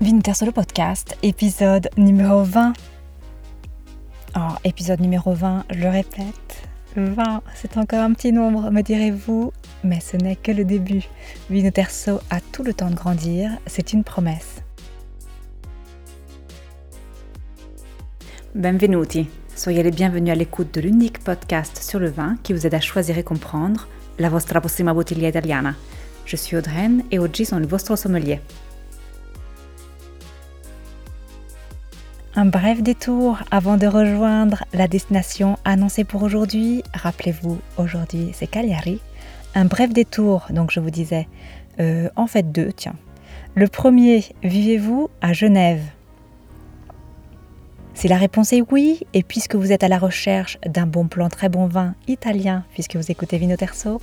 Vinter Solo Podcast, épisode numéro 20. Oh, épisode numéro 20, je le répète. 20, c'est encore un petit nombre, me direz-vous, mais ce n'est que le début. Vino Terzo a tout le temps de grandir, c'est une promesse. Benvenuti, soyez les bienvenus à l'écoute de l'unique podcast sur le vin qui vous aide à choisir et comprendre la vostra prossima bottiglia italiana. Je suis Audreyne et oggi sono il vostro sommelier. Un bref détour avant de rejoindre la destination annoncée pour aujourd'hui. Rappelez-vous, aujourd'hui c'est Cagliari. Un bref détour, donc je vous disais, euh, en fait deux, tiens. Le premier, vivez-vous à Genève? Si la réponse est oui, et puisque vous êtes à la recherche d'un bon plan très bon vin italien, puisque vous écoutez Vino Terzo,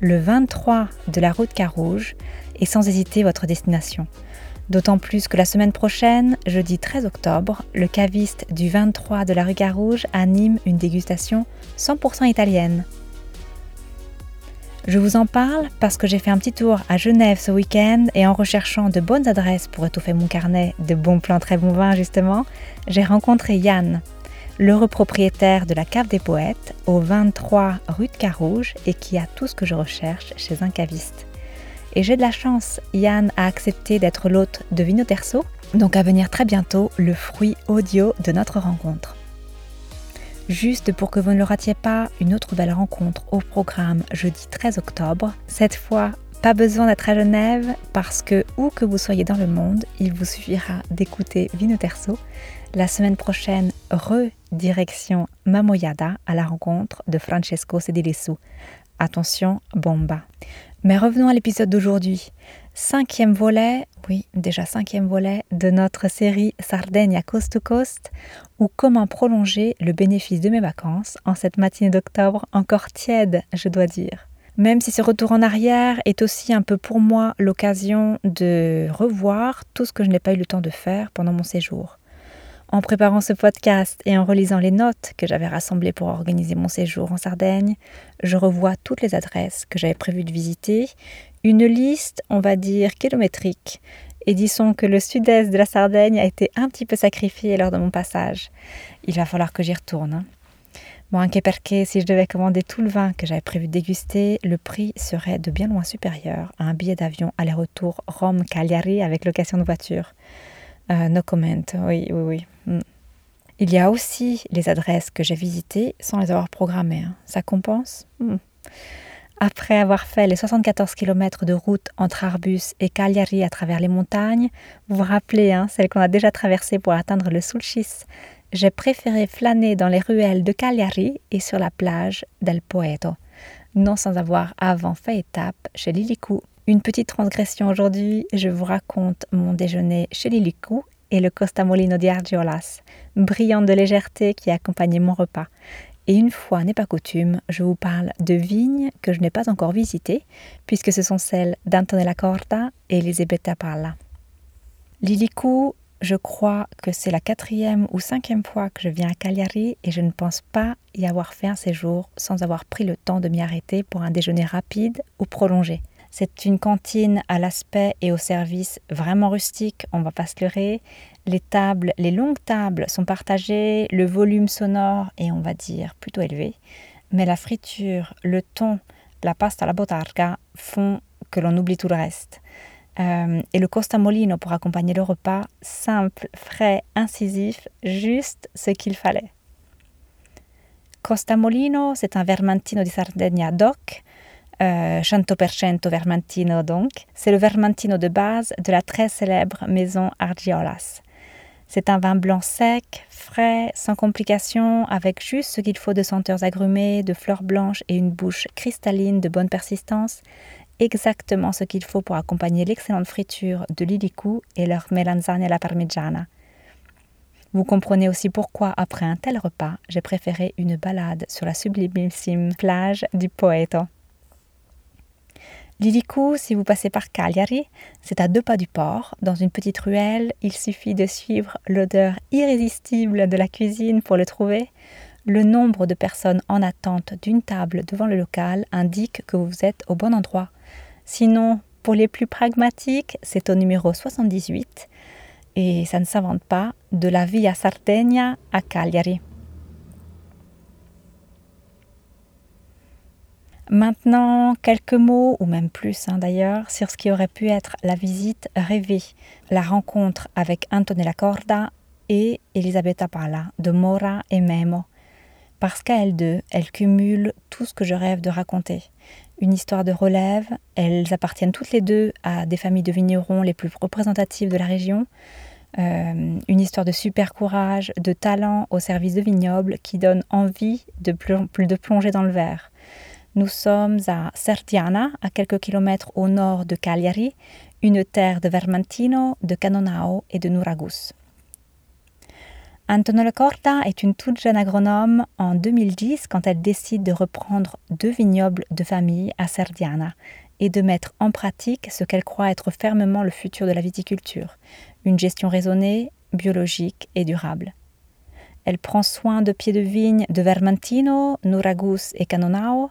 le 23 de la route Carouge est sans hésiter votre destination. D'autant plus que la semaine prochaine, jeudi 13 octobre, le caviste du 23 de la rue Carouge anime une dégustation 100% italienne. Je vous en parle parce que j'ai fait un petit tour à Genève ce week-end et en recherchant de bonnes adresses pour étouffer mon carnet de bons plans très bons vins justement, j'ai rencontré Yann, l'heureux propriétaire de la cave des poètes au 23 rue de Carouge et qui a tout ce que je recherche chez un caviste. Et j'ai de la chance, Yann a accepté d'être l'hôte de Vino Terzo, donc à venir très bientôt le fruit audio de notre rencontre. Juste pour que vous ne le ratiez pas, une autre belle rencontre au programme jeudi 13 octobre. Cette fois, pas besoin d'être à Genève parce que où que vous soyez dans le monde, il vous suffira d'écouter Vino Terzo. La semaine prochaine, redirection Mamoyada à la rencontre de Francesco Sedilisu. Attention, bomba. Mais revenons à l'épisode d'aujourd'hui. Cinquième volet, oui, déjà cinquième volet de notre série Sardaigne Coast to Coast, ou comment prolonger le bénéfice de mes vacances en cette matinée d'octobre encore tiède, je dois dire. Même si ce retour en arrière est aussi un peu pour moi l'occasion de revoir tout ce que je n'ai pas eu le temps de faire pendant mon séjour. En préparant ce podcast et en relisant les notes que j'avais rassemblées pour organiser mon séjour en Sardaigne, je revois toutes les adresses que j'avais prévu de visiter, une liste, on va dire, kilométrique. Et disons que le sud-est de la Sardaigne a été un petit peu sacrifié lors de mon passage. Il va falloir que j'y retourne. Hein. Bon, anche perché si je devais commander tout le vin que j'avais prévu de déguster, le prix serait de bien loin supérieur à un billet d'avion aller-retour Rome-Cagliari avec location de voiture. Euh, no comment, oui, oui, oui. Mm. Il y a aussi les adresses que j'ai visitées sans les avoir programmées. Hein. Ça compense? Mm. Après avoir fait les 74 km de route entre Arbus et Cagliari à travers les montagnes, vous vous rappelez, hein, celle qu'on a déjà traversée pour atteindre le Sulcis, j'ai préféré flâner dans les ruelles de Cagliari et sur la plage del Poeto, non sans avoir avant fait étape chez Lilikou. Une petite transgression aujourd'hui, je vous raconte mon déjeuner chez Lilikou et le Costa Molino di Argiolas, brillant de légèreté qui accompagnait mon repas. Et une fois n'est pas coutume, je vous parle de vignes que je n'ai pas encore visitées, puisque ce sont celles d'Antonella Corta et Elisabetta Palla. Lilikou, je crois que c'est la quatrième ou cinquième fois que je viens à Cagliari et je ne pense pas y avoir fait un séjour sans avoir pris le temps de m'y arrêter pour un déjeuner rapide ou prolongé. C'est une cantine à l'aspect et au service vraiment rustique, on va pas se leurrer. Les tables, les longues tables sont partagées, le volume sonore est, on va dire, plutôt élevé. Mais la friture, le thon, la pasta la botarga font que l'on oublie tout le reste. Euh, et le Costa Molino pour accompagner le repas, simple, frais, incisif, juste ce qu'il fallait. Costa Molino, c'est un Vermentino di Sardegna DOC, 100% euh, Vermentino donc. C'est le Vermentino de base de la très célèbre maison Argiolas. C'est un vin blanc sec, frais, sans complications, avec juste ce qu'il faut de senteurs agrumées, de fleurs blanches et une bouche cristalline de bonne persistance, exactement ce qu'il faut pour accompagner l'excellente friture de l'Ilicu et leur melanzane la parmigiana. Vous comprenez aussi pourquoi, après un tel repas, j'ai préféré une balade sur la sublimissime plage du Poeto. Lilikou, si vous passez par Cagliari, c'est à deux pas du port, dans une petite ruelle. Il suffit de suivre l'odeur irrésistible de la cuisine pour le trouver. Le nombre de personnes en attente d'une table devant le local indique que vous êtes au bon endroit. Sinon, pour les plus pragmatiques, c'est au numéro 78. et ça ne s'invente pas, de la Via Sardegna à Cagliari. Maintenant, quelques mots, ou même plus hein, d'ailleurs, sur ce qui aurait pu être la visite rêvée, la rencontre avec Antonella Corda et Elisabetta Pala de Mora et Memo. Parce qu'à elles deux, elles cumulent tout ce que je rêve de raconter. Une histoire de relève, elles appartiennent toutes les deux à des familles de vignerons les plus représentatives de la région. Euh, une histoire de super courage, de talent au service de vignobles qui donne envie de, de plonger dans le verre. Nous sommes à Serdiana, à quelques kilomètres au nord de Cagliari, une terre de Vermentino, de Canonao et de Nuragus. Antonella Corta est une toute jeune agronome en 2010 quand elle décide de reprendre deux vignobles de famille à Serdiana et de mettre en pratique ce qu'elle croit être fermement le futur de la viticulture, une gestion raisonnée, biologique et durable. Elle prend soin de pieds de vigne de Vermentino, Nuragus et Canonao,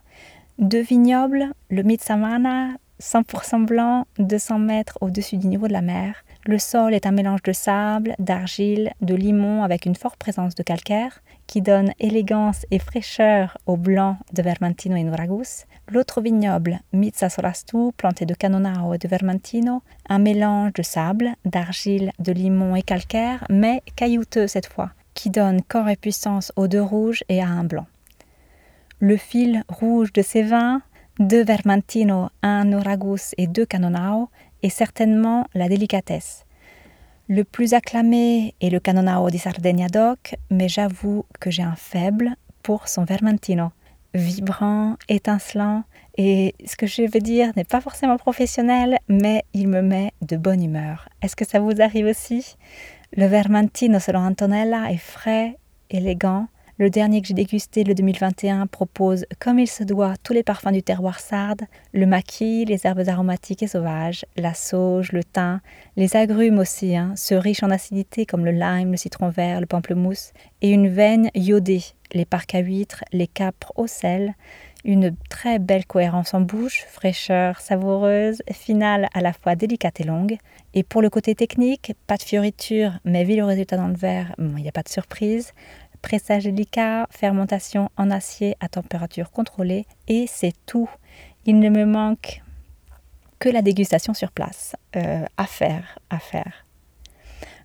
deux vignobles, le Mitsamana, 100% blanc, 200 mètres au-dessus du niveau de la mer. Le sol est un mélange de sable, d'argile, de limon avec une forte présence de calcaire qui donne élégance et fraîcheur au blanc de Vermentino et Nuragus. L'autre vignoble, Mitsa Sorastu, planté de Canonao et de Vermentino, un mélange de sable, d'argile, de limon et calcaire, mais caillouteux cette fois, qui donne corps et puissance aux deux rouges et à un blanc. Le fil rouge de ces vins, deux Vermentino, un Noragus et deux Canonao, est certainement la délicatesse. Le plus acclamé est le Canonao di Sardegna DOC, mais j'avoue que j'ai un faible pour son Vermentino. Vibrant, étincelant, et ce que je veux dire n'est pas forcément professionnel, mais il me met de bonne humeur. Est-ce que ça vous arrive aussi? Le Vermentino selon Antonella est frais, élégant. Le dernier que j'ai dégusté, le 2021, propose, comme il se doit, tous les parfums du terroir sarde, le maquis, les herbes aromatiques et sauvages, la sauge, le thym, les agrumes aussi, hein, ceux riches en acidité comme le lime, le citron vert, le pamplemousse, et une veine iodée, les parcs à huîtres, les capres au sel, une très belle cohérence en bouche, fraîcheur savoureuse, finale à la fois délicate et longue. Et pour le côté technique, pas de fioriture, mais vu le résultat dans le verre, il n'y a pas de surprise. Pressage délicat, fermentation en acier à température contrôlée, et c'est tout. Il ne me manque que la dégustation sur place. Euh, à faire, à faire.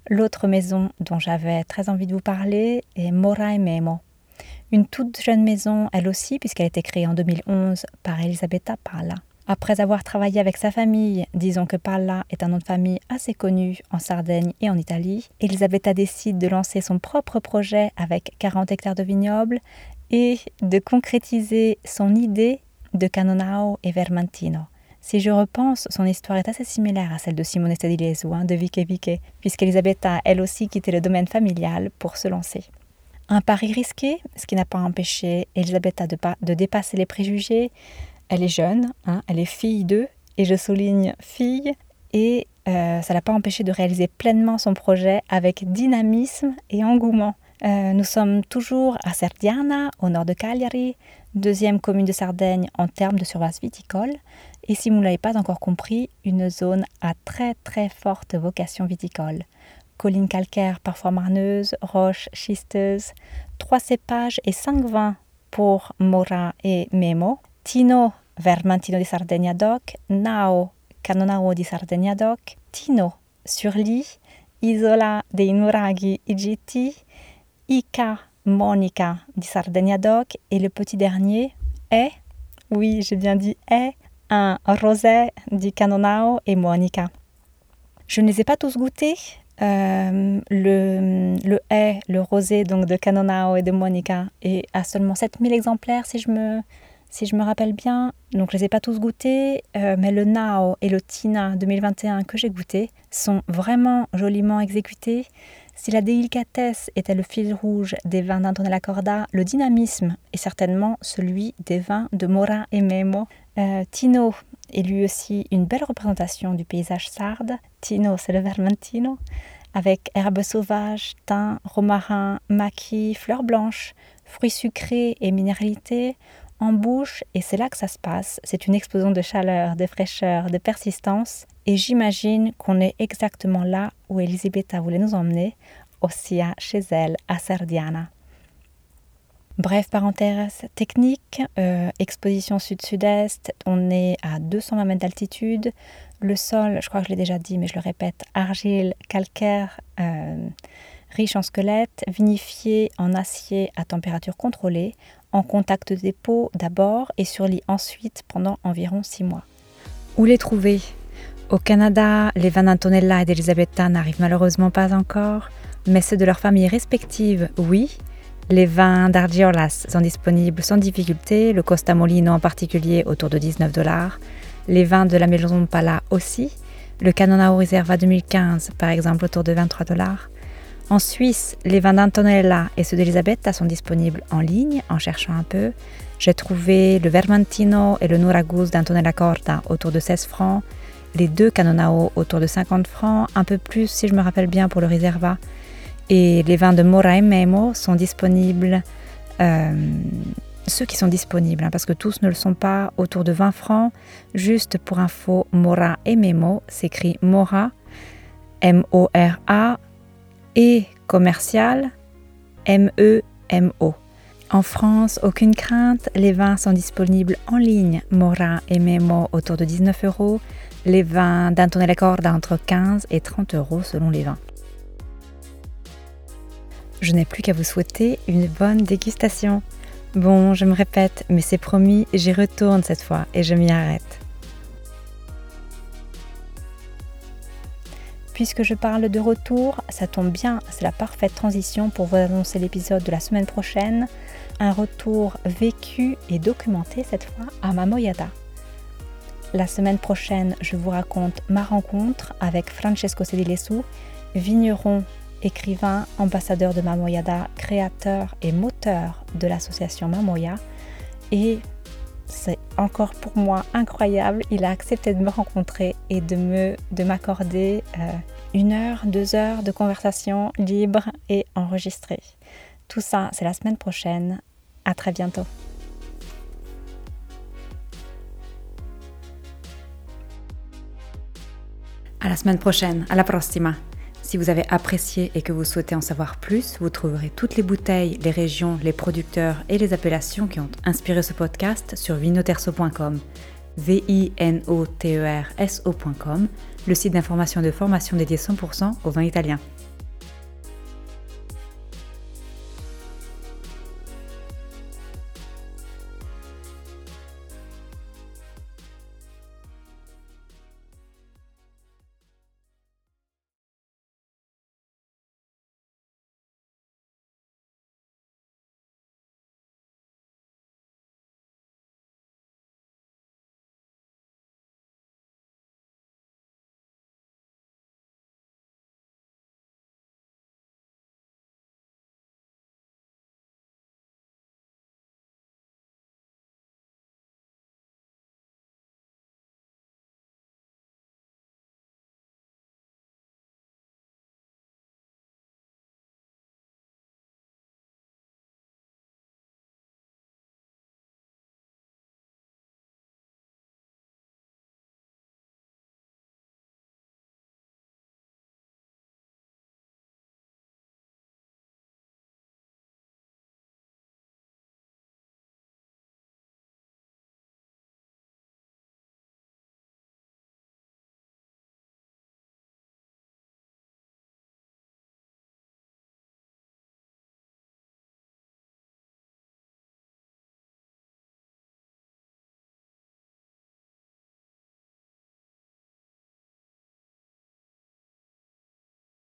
L'autre maison dont j'avais très envie de vous parler est Mora Memo une toute jeune maison, elle aussi, puisqu'elle a été créée en 2011 par Elisabetta Palla. Après avoir travaillé avec sa famille, disons que Palla est un nom de famille assez connu en Sardaigne et en Italie, Elisabetta décide de lancer son propre projet avec 40 hectares de vignobles et de concrétiser son idée de Canonao et Vermentino. Si je repense, son histoire est assez similaire à celle de Simone Stadilesio, hein, de Vique Vique, puisqu'Elisabetta elle aussi quitté le domaine familial pour se lancer. Un pari risqué, ce qui n'a pas empêché Elisabeth de, de dépasser les préjugés. Elle est jeune, hein, elle est fille d'eux, et je souligne fille, et euh, ça l'a pas empêché de réaliser pleinement son projet avec dynamisme et engouement. Euh, nous sommes toujours à Serdiana, au nord de Cagliari, deuxième commune de Sardaigne en termes de surface viticole, et si vous ne l'avez pas encore compris, une zone à très très forte vocation viticole. Collines calcaires parfois marneuses, roches schisteuses, trois cépages et cinq vins pour Mora et Memo, Tino Vermentino di Sardegna DOC, Nao Canonao di Sardegna DOC, Tino Surli, Isola dei Nuraghi IGT, Ica Monica di Sardegna DOC et le petit dernier est, oui j'ai bien dit est, un rosé di Canonao et Monica. Je ne les ai pas tous goûtés, euh, le, le le rosé donc de Canonao et de Monica est à seulement 7000 exemplaires si je me, si je me rappelle bien. Donc je les ai pas tous goûtés, euh, mais le Nao et le Tina 2021 que j'ai goûté sont vraiment joliment exécutés. Si la délicatesse était le fil rouge des vins d'Antonella Corda, le dynamisme est certainement celui des vins de Mora et Memo. Euh, Tino est lui aussi une belle représentation du paysage sarde. Tino, c'est le vermentino, avec herbes sauvages, thym, romarin, maquis, fleurs blanches, fruits sucrés et minéralité. En bouche, et c'est là que ça se passe, c'est une explosion de chaleur, de fraîcheur, de persistance, Et j'imagine qu'on est exactement là où Elisabetta voulait nous emmener, ossia chez elle, à Sardiana. Bref, parenthèse technique, euh, exposition sud-sud-est, on est à 220 mètres d'altitude. Le sol, je crois que je l'ai déjà dit, mais je le répète, argile, calcaire, euh, riche en squelettes, vinifié en acier à température contrôlée, en contact des peaux d'abord et sur lit ensuite pendant environ 6 mois. Où les trouver? Au Canada, les vins d'Antonella et d'Elisabetta n'arrivent malheureusement pas encore, mais ceux de leurs familles respectives, oui. Les vins d'Argiolas sont disponibles sans difficulté, le Costa Molino en particulier autour de 19 dollars. Les vins de la Maison Pala aussi. Le Canonao Reserva 2015 par exemple autour de 23 dollars. En Suisse, les vins d'Antonella et ceux d'Elisabetta sont disponibles en ligne en cherchant un peu. J'ai trouvé le Vermentino et le Nuragus d'Antonella Corta autour de 16 francs, les deux Canonao autour de 50 francs, un peu plus si je me rappelle bien pour le Reserva. Et les vins de Mora et Memo sont disponibles, euh, ceux qui sont disponibles, hein, parce que tous ne le sont pas, autour de 20 francs. Juste pour info, Mora et Memo s'écrit Mora, M-O-R-A, et commercial, M-E-M-O. En France, aucune crainte, les vins sont disponibles en ligne, Mora et Memo autour de 19 euros, les vins d'Antonella Corda entre 15 et 30 euros selon les vins. Je n'ai plus qu'à vous souhaiter une bonne dégustation. Bon, je me répète, mais c'est promis, j'y retourne cette fois et je m'y arrête. Puisque je parle de retour, ça tombe bien, c'est la parfaite transition pour vous annoncer l'épisode de la semaine prochaine, un retour vécu et documenté cette fois à Mamoyada. La semaine prochaine, je vous raconte ma rencontre avec Francesco Sedilesu, vigneron écrivain, ambassadeur de Mamoyada, créateur et moteur de l'association Mamoya. Et c'est encore pour moi incroyable, il a accepté de me rencontrer et de me de m'accorder euh, une heure, deux heures de conversation libre et enregistrée. Tout ça, c'est la semaine prochaine. À très bientôt. À la semaine prochaine, à la prossima. Si vous avez apprécié et que vous souhaitez en savoir plus, vous trouverez toutes les bouteilles, les régions, les producteurs et les appellations qui ont inspiré ce podcast sur vinoterso.com, v i n o t e le site d'information et de formation dédié 100% au vin italien.